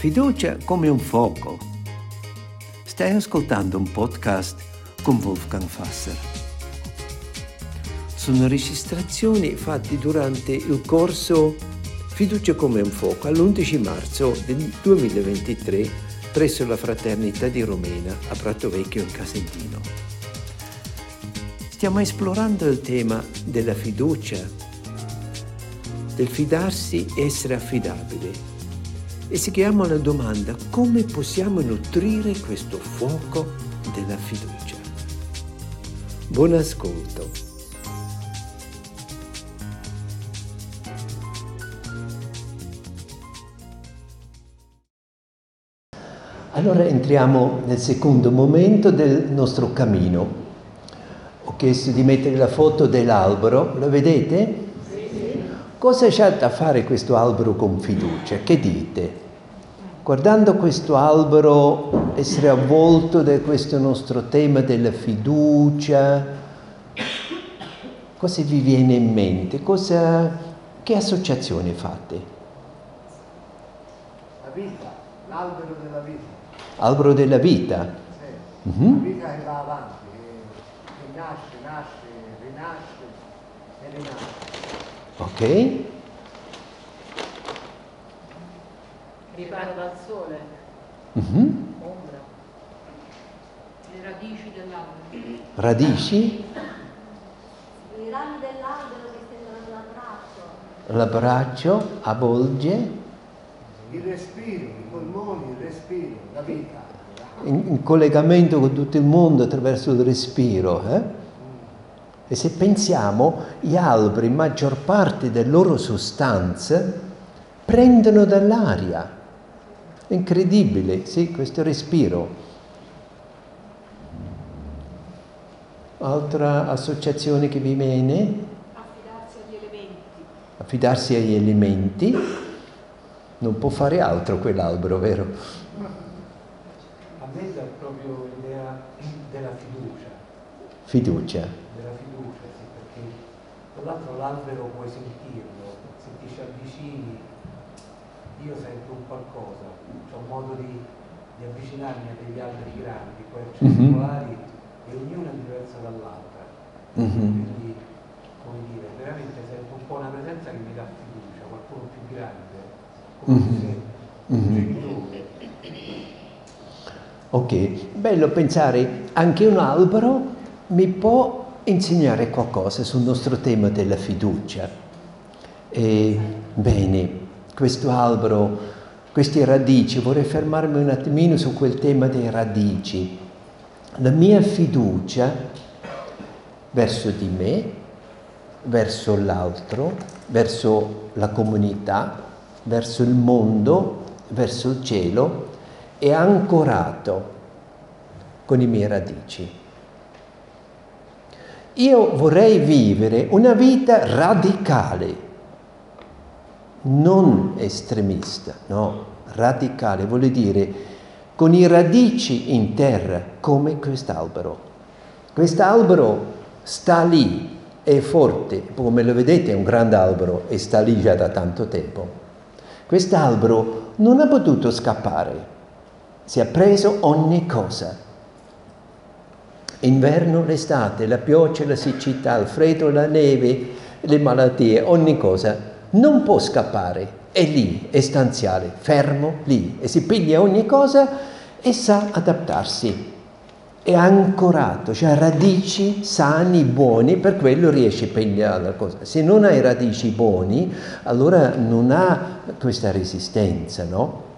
Fiducia come un fuoco. Stai ascoltando un podcast con Wolfgang Fasser. Sono registrazioni fatte durante il corso Fiducia come un fuoco all'11 marzo del 2023 presso la Fraternità di Romena a Prato Vecchio in Casentino. Stiamo esplorando il tema della fiducia, del fidarsi e essere affidabile e si chiama la domanda come possiamo nutrire questo fuoco della fiducia. Buon ascolto. Allora entriamo nel secondo momento del nostro cammino. Ho chiesto di mettere la foto dell'albero, lo vedete? Cosa c'è da fare questo albero con fiducia? Che dite? Guardando questo albero, essere avvolto da questo nostro tema della fiducia, cosa vi viene in mente? Cosa, che associazione fate? La vita, l'albero della vita. Albero della vita? Sì. Mhm. La vita che va avanti, che, che nasce, nasce, rinasce e rinasce. Ok? Riparo dal sole, Mhm. ombra, le radici dell'albero. Radici? I rami dell'albero che sembrano l'abbraccio. L'abbraccio avvolge Il respiro, i polmoni, il respiro, la vita. in, in collegamento con tutto il mondo attraverso il respiro. eh? E se pensiamo, gli alberi, maggior parte delle loro sostanze, prendono dall'aria. È incredibile, sì, questo respiro. Altra associazione che vi viene? Affidarsi agli elementi. Affidarsi agli elementi. Non può fare altro quell'albero, vero? A me dà proprio l'idea della fiducia, Fiducia. della fiducia, sì, perché tra l'altro l'albero puoi sentirlo, se ti ci avvicini, io sento un qualcosa, ho un modo di, di avvicinarmi a degli alberi grandi, poi Mhm. circolari, e ognuna è diversa dall'altra. Mhm. Quindi, come dire, veramente sento un po' una presenza che mi dà fiducia, qualcuno più grande, come Mhm. se un genitore. Ok, bello pensare anche un albero mi può insegnare qualcosa sul nostro tema della fiducia. E, bene, questo albero, queste radici, vorrei fermarmi un attimino su quel tema delle radici. La mia fiducia verso di me, verso l'altro, verso la comunità, verso il mondo, verso il cielo, è ancorato con i miei radici. Io vorrei vivere una vita radicale, non estremista, no, radicale, vuol dire con i radici in terra come quest'albero. Quest'albero sta lì, è forte, come lo vedete è un grande albero e sta lì già da tanto tempo. Quest'albero non ha potuto scappare, si è preso ogni cosa. Inverno, l'estate, la pioggia, la siccità, il freddo, la neve, le malattie, ogni cosa. Non può scappare, è lì, è stanziale, fermo lì e si piglia ogni cosa e sa adattarsi. È ancorato, cioè ha radici sani, buoni, per quello riesce a pigliare la cosa. Se non hai radici buoni, allora non ha questa resistenza, no?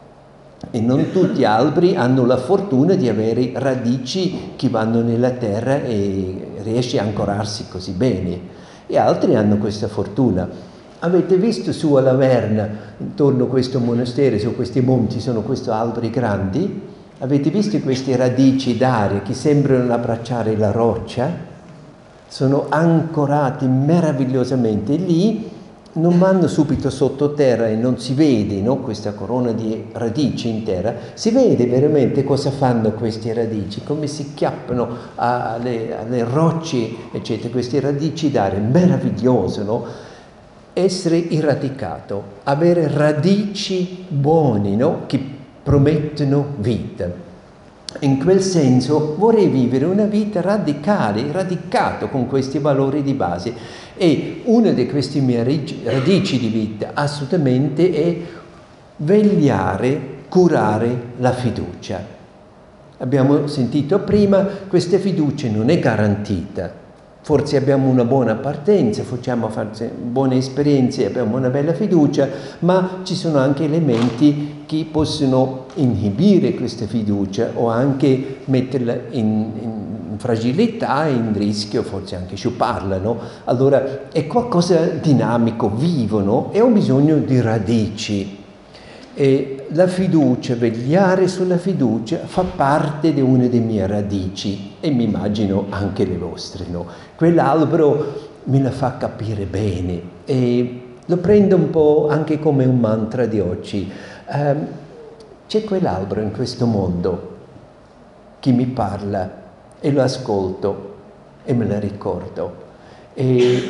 E non tutti gli alberi hanno la fortuna di avere radici che vanno nella terra e riesce a ancorarsi così bene. E altri hanno questa fortuna. Avete visto su alla Verna, intorno a questo monastero, su questi monti, sono questi alberi grandi? Avete visto queste radici d'aria che sembrano abbracciare la roccia? Sono ancorati meravigliosamente lì non vanno subito sottoterra e non si vede no, questa corona di radici in terra, si vede veramente cosa fanno queste radici, come si chiappano alle, alle rocce, eccetera, queste radici d'aria, meraviglioso, no? Essere irradicato, avere radici buoni, no? Che promettono vita. In quel senso vorrei vivere una vita radicale, radicato con questi valori di base e una di queste mie radici di vita assolutamente è vegliare, curare la fiducia. Abbiamo sentito prima, questa fiducia non è garantita, forse abbiamo una buona partenza, facciamo buone esperienze, abbiamo una bella fiducia, ma ci sono anche elementi che possono inibire questa fiducia o anche metterla in, in fragilità, in rischio, forse anche sciuparla. No? Allora è qualcosa dinamico, vivo, no? e ho bisogno di radici. E la fiducia, vegliare sulla fiducia, fa parte di una delle mie radici e mi immagino anche le vostre. No? Quell'albero me la fa capire bene e lo prendo un po' anche come un mantra di oggi. Um, c'è quell'albero in questo mondo che mi parla e lo ascolto e me la ricordo. E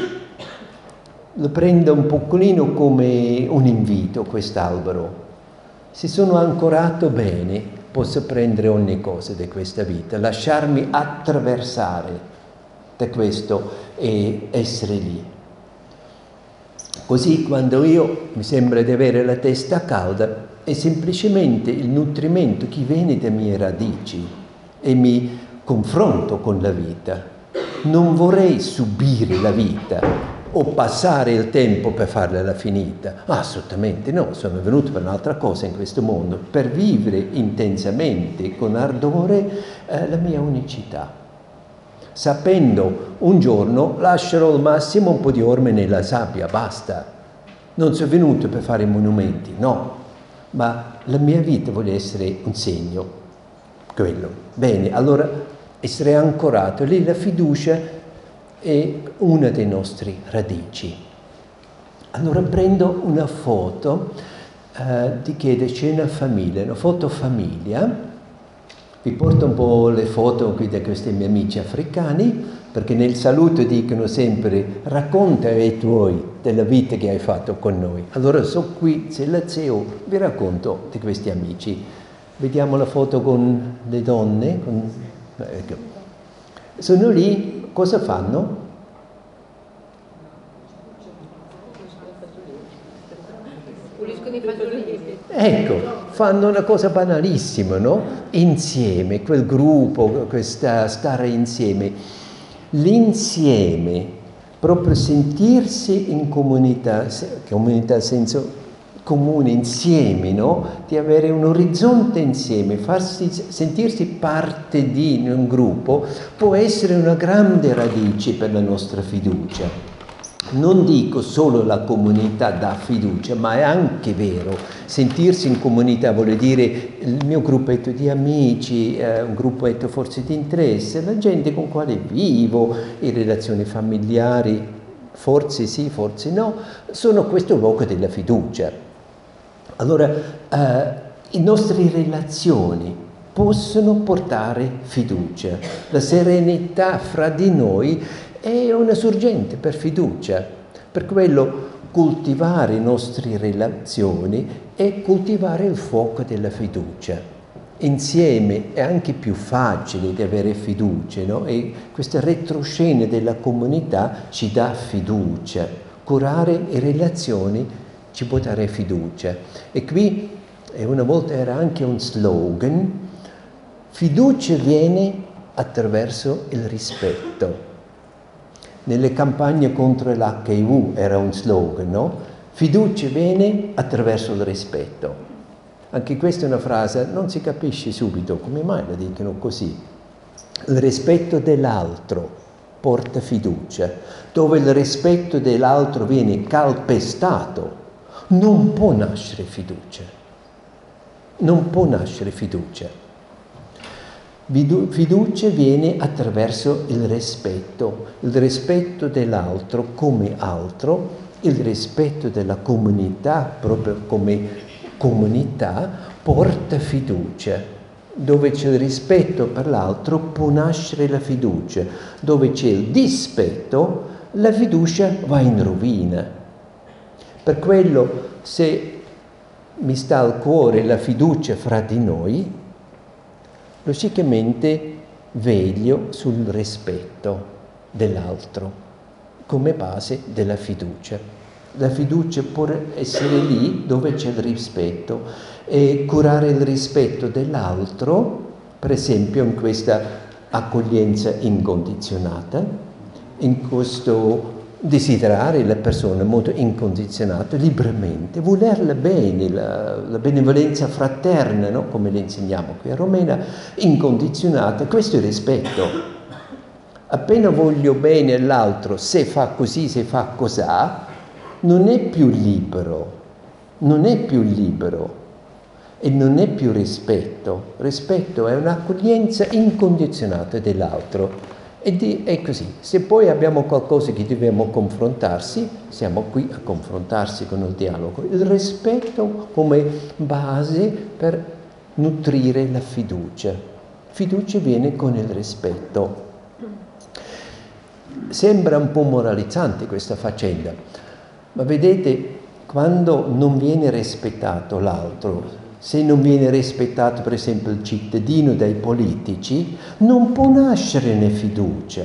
lo prendo un pochino come un invito quest'albero se sono ancorato bene, posso prendere ogni cosa di questa vita, lasciarmi attraversare da questo e essere lì. Così quando io mi sembra di avere la testa calda, è semplicemente il nutrimento che viene dalle mie radici e mi confronto con la vita. Non vorrei subire la vita, o passare il tempo per farla finita. Assolutamente no, sono venuto per un'altra cosa in questo mondo, per vivere intensamente, con ardore, eh, la mia unicità. Sapendo un giorno lascerò al massimo un po' di orme nella sabbia, basta. Non sono venuto per fare monumenti, no, ma la mia vita vuole essere un segno, quello. Bene, allora essere ancorato, lì la fiducia è una delle nostre radici. Allora prendo una foto eh, di che c'è una famiglia, una foto famiglia, vi porto un po' le foto qui di questi miei amici africani, perché nel saluto dicono sempre racconta ai tuoi della vita che hai fatto con noi. Allora sono qui, se la zio, vi racconto di questi amici. Vediamo la foto con le donne. Con... Ecco. Sono lì cosa fanno? Puliscono i fagiolini. Ecco, fanno una cosa banalissima, no? Insieme, quel gruppo, questa stare insieme. L'insieme, proprio sentirsi in comunità, comunità nel senso comune insieme, no? di avere un orizzonte insieme, farsi, sentirsi parte di un gruppo, può essere una grande radice per la nostra fiducia. Non dico solo la comunità dà fiducia, ma è anche vero, sentirsi in comunità vuol dire il mio gruppetto di amici, eh, un gruppetto forse di interesse, la gente con quale vivo, le relazioni familiari, forse sì, forse no, sono questo luogo della fiducia. Allora, eh, le nostre relazioni possono portare fiducia. La serenità fra di noi è una sorgente per fiducia. Per quello coltivare le nostre relazioni è coltivare il fuoco della fiducia. Insieme è anche più facile di avere fiducia, no? E questa retroscena della comunità ci dà fiducia. Curare le relazioni ci può dare fiducia. E qui, e una volta era anche un slogan, fiducia viene attraverso il rispetto. Nelle campagne contro l'HIV era un slogan, no? Fiducia viene attraverso il rispetto. Anche questa è una frase, non si capisce subito come mai la dicono così. Il rispetto dell'altro porta fiducia, dove il rispetto dell'altro viene calpestato non può nascere fiducia. Non può nascere fiducia. Fiducia viene attraverso il rispetto, il rispetto dell'altro come altro, il rispetto della comunità proprio come comunità porta fiducia. Dove c'è il rispetto per l'altro può nascere la fiducia, dove c'è il dispetto la fiducia va in rovina. Per quello se mi sta al cuore la fiducia fra di noi, logicamente veglio sul rispetto dell'altro come base della fiducia. La fiducia può essere lì dove c'è il rispetto e curare il rispetto dell'altro, per esempio in questa accoglienza incondizionata, in questo desiderare la persona in modo incondizionato, liberamente, volerla bene, la, la benevolenza fraterna, no? come le insegniamo qui a Romena, incondizionata, questo è il rispetto. Appena voglio bene all'altro, se fa così, se fa cosà, non è più libero, non è più libero e non è più rispetto. Rispetto è un'accoglienza incondizionata dell'altro. E di, è così. Se poi abbiamo qualcosa che dobbiamo confrontarsi, siamo qui a confrontarsi con il dialogo. Il rispetto come base per nutrire la fiducia. Fiducia viene con il rispetto. Sembra un po' moralizzante questa faccenda, ma vedete, quando non viene rispettato l'altro, se non viene rispettato per esempio il cittadino dai politici, non può nascere né fiducia.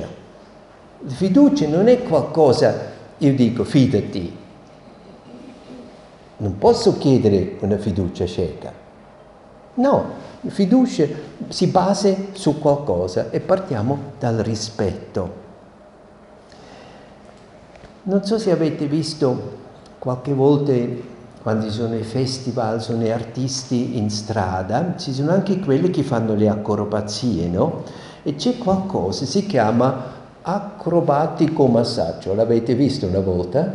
Fiducia non è qualcosa, io dico fidati, non posso chiedere una fiducia cieca. No, fiducia si basa su qualcosa e partiamo dal rispetto. Non so se avete visto qualche volta quando ci sono i festival, sono gli artisti in strada, ci sono anche quelli che fanno le acrobazie, no? E c'è qualcosa, si chiama acrobatico massaggio, l'avete visto una volta?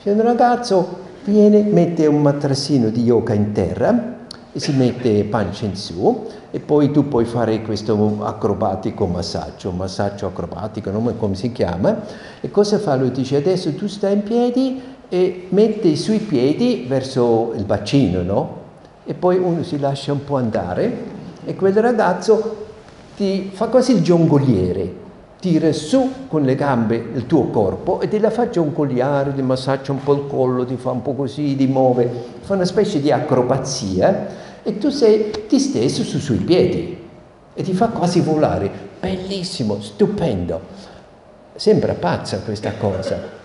C'è un ragazzo, viene, mette un matrassino di yoga in terra e si mette pancia in su e poi tu puoi fare questo acrobatico massaggio, massaggio acrobatico, non so come si chiama, e cosa fa? Lui dice adesso tu stai in piedi e mette i suoi piedi verso il bacino, no? E poi uno si lascia un po' andare e quel ragazzo ti fa quasi il giongoliere, tira su con le gambe il tuo corpo e te la fa giongoliare, ti massaggia un po' il collo, ti fa un po' così, ti muove, fa una specie di acrobazia e tu sei ti stesso sui piedi e ti fa quasi volare. Bellissimo, stupendo. Sembra pazza questa cosa.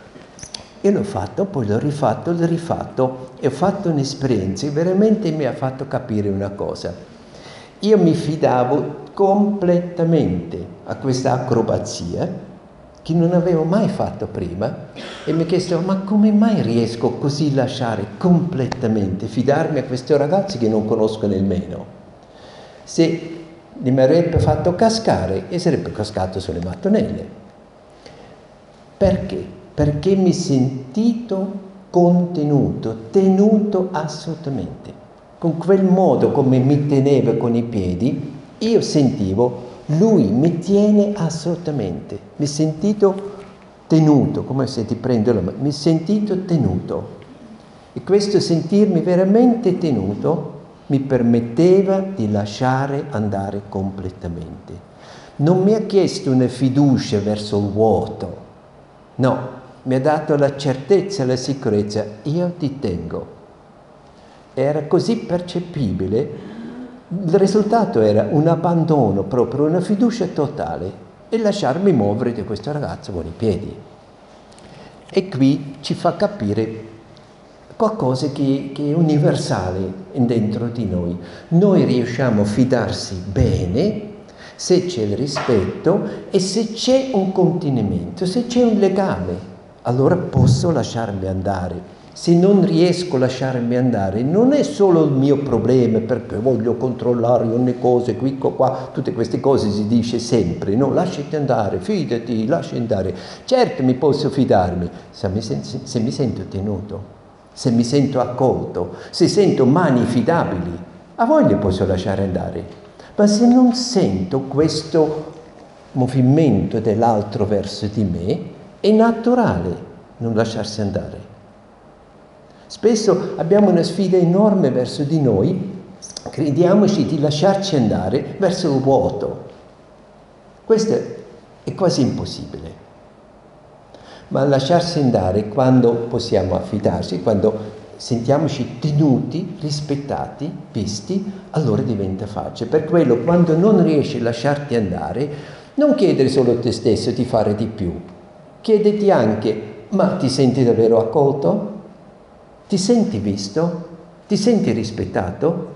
Io l'ho fatto, poi l'ho rifatto, l'ho rifatto e ho fatto un'esperienza che veramente mi ha fatto capire una cosa. Io mi fidavo completamente a questa acrobazia che non avevo mai fatto prima e mi chiesto ma come mai riesco così lasciare completamente, fidarmi a questi ragazzi che non conosco nemmeno? Se mi avrebbe fatto cascare e sarebbe cascato sulle mattonelle. Perché? Perché mi sentito contenuto, tenuto assolutamente. Con quel modo come mi teneva con i piedi, io sentivo, lui mi tiene assolutamente. Mi sentito tenuto, come se ti prendo la mano, mi sentito tenuto. E questo sentirmi veramente tenuto mi permetteva di lasciare andare completamente. Non mi ha chiesto una fiducia verso il vuoto, no, mi ha dato la certezza la sicurezza, io ti tengo. Era così percepibile, il risultato era un abbandono proprio, una fiducia totale e lasciarmi muovere di questo ragazzo con i piedi. E qui ci fa capire qualcosa che, che, è universale dentro di noi. Noi riusciamo a fidarsi bene se c'è il rispetto e se c'è un contenimento, se c'è un legame allora posso lasciarmi andare. Se non riesco a lasciarmi andare, non è solo il mio problema perché voglio controllare ogni cosa, qui, qua, tutte queste cose si dice sempre, no, lasciati andare, fidati, lasci andare. Certo mi posso fidarmi, se mi, se, se mi sento tenuto, se mi sento accolto, se sento mani fidabili, a voglia posso lasciare andare. Ma se non sento questo movimento dell'altro verso di me, è naturale non lasciarsi andare. Spesso abbiamo una sfida enorme verso di noi, crediamoci di lasciarci andare verso il vuoto. Questo è quasi impossibile. Ma lasciarsi andare quando possiamo affidarci, quando sentiamoci tenuti, rispettati, visti, allora diventa facile. Per quello quando non riesci a lasciarti andare, non chiedere solo a te stesso di fare di più, chiediti anche, ma ti senti davvero accolto? Ti senti visto? Ti senti rispettato?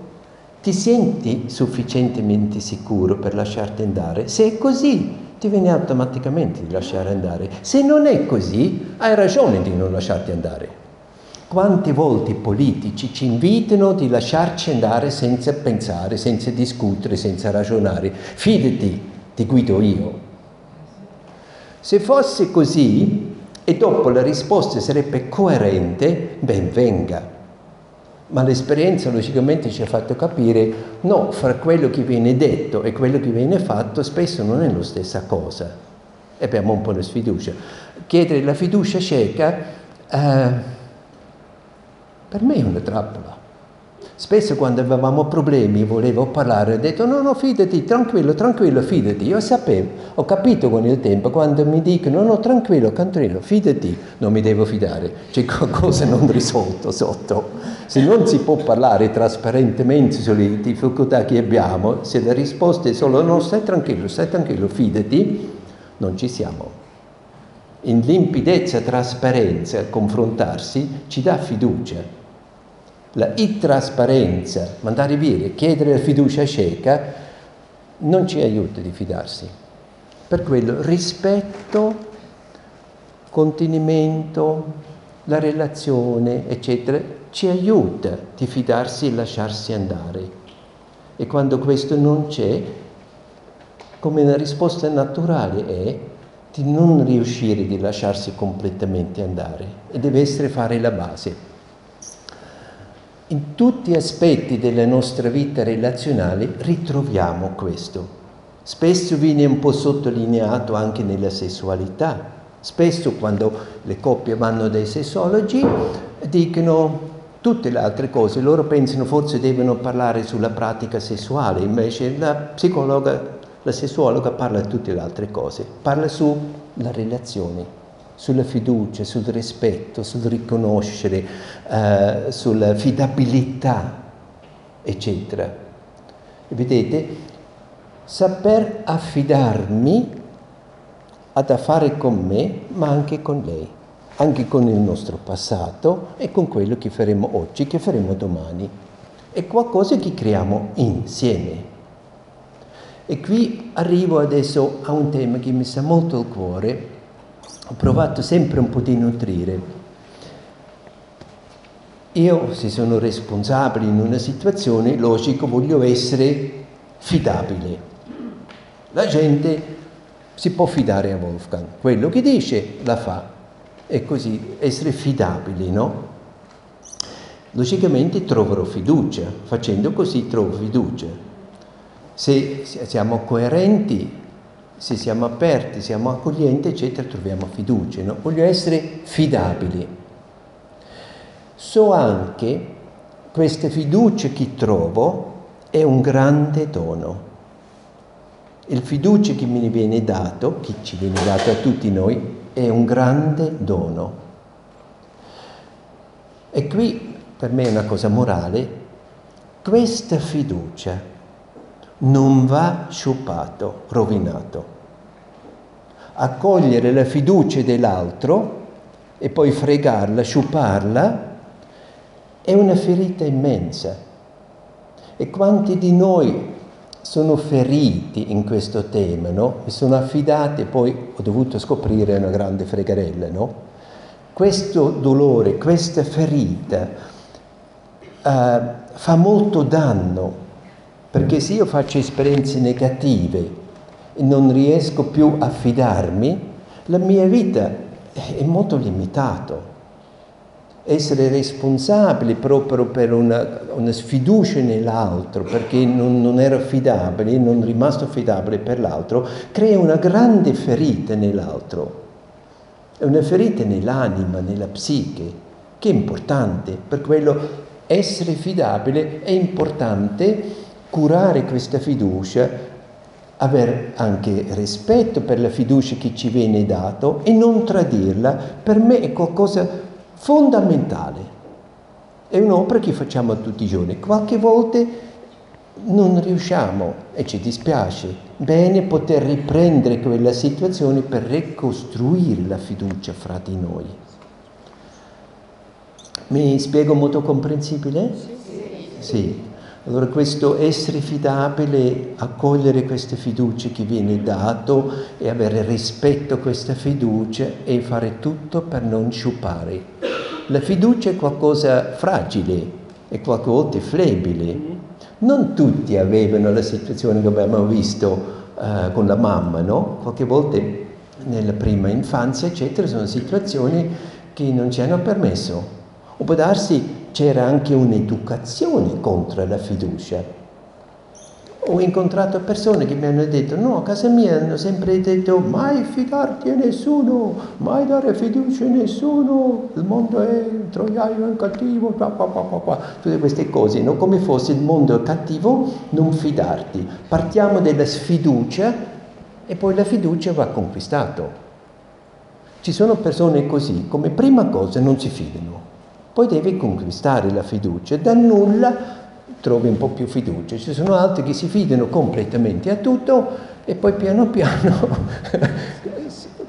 Ti senti sufficientemente sicuro per lasciarti andare? Se è così, ti viene automaticamente di lasciare andare. Se non è così, hai ragione di non lasciarti andare. Quante volte i politici ci invitano di lasciarci andare senza pensare, senza discutere, senza ragionare. Fidati, ti guido io. Se fosse così e dopo la risposta sarebbe coerente, ben venga ma l'esperienza logicamente ci ha fatto capire no, fra quello che viene detto e quello che viene fatto spesso non è la stessa cosa. E abbiamo un po' di sfiducia. Chiedere la fiducia cieca eh, per me è una trappola. Spesso quando avevamo problemi volevo parlare, ho detto no, no, fidati, tranquillo, tranquillo, fidati. Io sapevo, ho capito con il tempo, quando mi dicono no, tranquillo, tranquillo, fidati, non mi devo fidare, c'è qualcosa non risolto sotto. Se non si può parlare trasparentemente sulle difficoltà che abbiamo, se la risposta è solo no, stai tranquillo, stai tranquillo, fidati, non ci siamo. In limpidezza, trasparenza, confrontarsi ci dà fiducia la intrasparenza, mandare via, chiedere la fiducia cieca, non ci aiuta di fidarsi. Per quello rispetto, contenimento, la relazione, eccetera, ci aiuta di fidarsi e lasciarsi andare. E quando questo non c'è, come una risposta naturale è di non riuscire di lasciarsi completamente andare e deve essere fare la base in tutti gli aspetti della nostra vita relazionale ritroviamo questo. Spesso viene un po' sottolineato anche nella sessualità. Spesso quando le coppie vanno dai sessologi dicono tutte le altre cose, loro pensano forse devono parlare sulla pratica sessuale, invece la psicologa, la sessuologa parla di tutte le altre cose, parla sulla relazione sulla fiducia, sul rispetto, sul riconoscere, eh, sulla fidabilità, eccetera. E vedete, saper affidarmi ha da fare con me, ma anche con lei, anche con il nostro passato e con quello che faremo oggi, che faremo domani. È qualcosa che creiamo insieme. E qui arrivo adesso a un tema che mi sta molto al cuore, ho provato sempre un po' di nutrire. Io, se sono responsabile in una situazione, logico, voglio essere fidabile. La gente si può fidare a Wolfgang, quello che dice la fa, è così, essere fidabili, no? Logicamente troverò fiducia, facendo così trovo fiducia. Se siamo coerenti se siamo aperti, siamo accoglienti, eccetera, troviamo fiducia. No? Voglio essere fidabili. So anche questa fiducia che trovo è un grande dono. Il fiducia che mi viene dato, che ci viene dato a tutti noi, è un grande dono. E qui per me è una cosa morale, questa fiducia non va sciupato, rovinato. Accogliere la fiducia dell'altro e poi fregarla, sciuparla, è una ferita immensa. E quanti di noi sono feriti in questo tema, no? Mi sono affidati poi ho dovuto scoprire una grande fregarella, no? Questo dolore, questa ferita uh, fa molto danno perché se io faccio esperienze negative e non riesco più a fidarmi, la mia vita è molto limitata. Essere responsabile proprio per una, una sfiducia nell'altro, perché non, non ero affidabile, non rimasto affidabile per l'altro, crea una grande ferita nell'altro. È una ferita nell'anima, nella psiche, che è importante. Per quello essere fidabile è importante curare questa fiducia, avere anche rispetto per la fiducia che ci viene dato e non tradirla, per me è qualcosa fondamentale. è un'opera che facciamo tutti i giorni. Qualche volta non riusciamo e ci dispiace. Bene poter riprendere quella situazione per ricostruire la fiducia fra di noi. Mi spiego molto comprensibile? Sì. sì. Allora questo essere fidabile, accogliere queste fiducie che viene dato e avere rispetto a questa fiducia e fare tutto per non sciupare. La fiducia è qualcosa fragile, è qualcosa flebile. Non tutti avevano la situazione che abbiamo visto uh, con la mamma, no? Qualche volta nella prima infanzia, eccetera, sono situazioni che non ci hanno permesso. O può darsi c'era anche un'educazione contro la fiducia. Ho incontrato persone che mi hanno detto, no, a casa mia hanno sempre detto, mai fidarti a nessuno, mai dare fiducia a nessuno, il mondo è un troiaio, è cattivo, qua, qua, qua, qua, tutte queste cose, no? come fosse il mondo cattivo, non fidarti. Partiamo dalla sfiducia e poi la fiducia va conquistata. Ci sono persone così, come prima cosa non si fidano poi devi conquistare la fiducia. Da nulla trovi un po' più fiducia. Ci sono altri che si fidano completamente a tutto e poi piano piano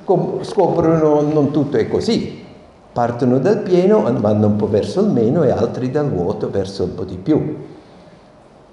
scoprono non tutto è così. Partono dal pieno, vanno un po' verso il meno e altri dal vuoto verso un po' di più.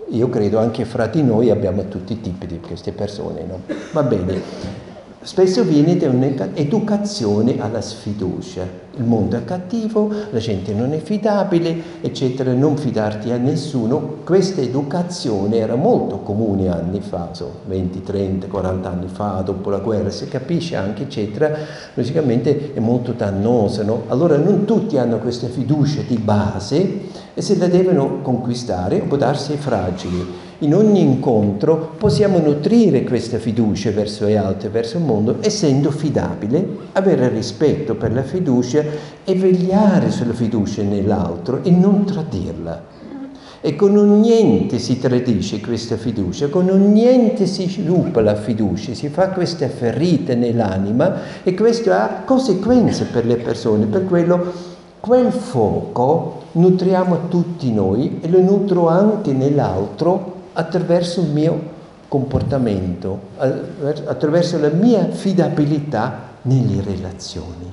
Io credo anche fra di noi abbiamo tutti i tipi di queste persone, no? Va bene spesso viene da un'educazione alla sfiducia. Il mondo è cattivo, la gente non è fidabile, eccetera, non fidarti a nessuno. Questa educazione era molto comune anni fa, so, 20, 30, 40 anni fa, dopo la guerra, si capisce anche, eccetera, logicamente è molto dannosa. No? Allora non tutti hanno questa fiducia di base e se la devono conquistare può darsi fragili in ogni incontro possiamo nutrire questa fiducia verso gli altri, verso il mondo, essendo fidabile, avere rispetto per la fiducia e vegliare sulla fiducia nell'altro e non tradirla. E con un niente si tradisce questa fiducia, con un niente si sviluppa la fiducia, si fa questa ferita nell'anima e questo ha conseguenze per le persone, per quello quel fuoco nutriamo tutti noi e lo nutro anche nell'altro attraverso il mio comportamento, attraverso la mia fidabilità nelle relazioni.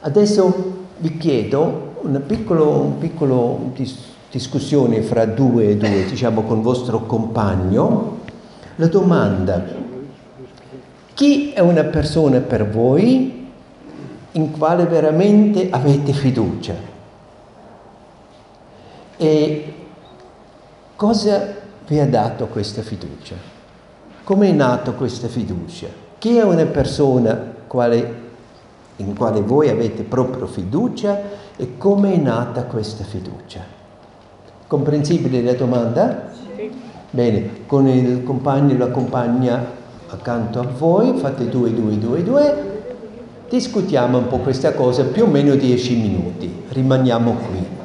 Adesso vi chiedo una piccola, un piccolo dis- discussione fra due e due, diciamo con il vostro compagno. La domanda, chi è una persona per voi in quale veramente avete fiducia? E Cosa vi ha dato questa fiducia? Come è nata questa fiducia? Chi è una persona quale, in quale voi avete proprio fiducia e come è nata questa fiducia? Comprensibile la domanda? Sì. Bene, con il compagno e la compagna accanto a voi, fate due, due, due, due, discutiamo un po' questa cosa, più o meno dieci minuti, rimaniamo qui.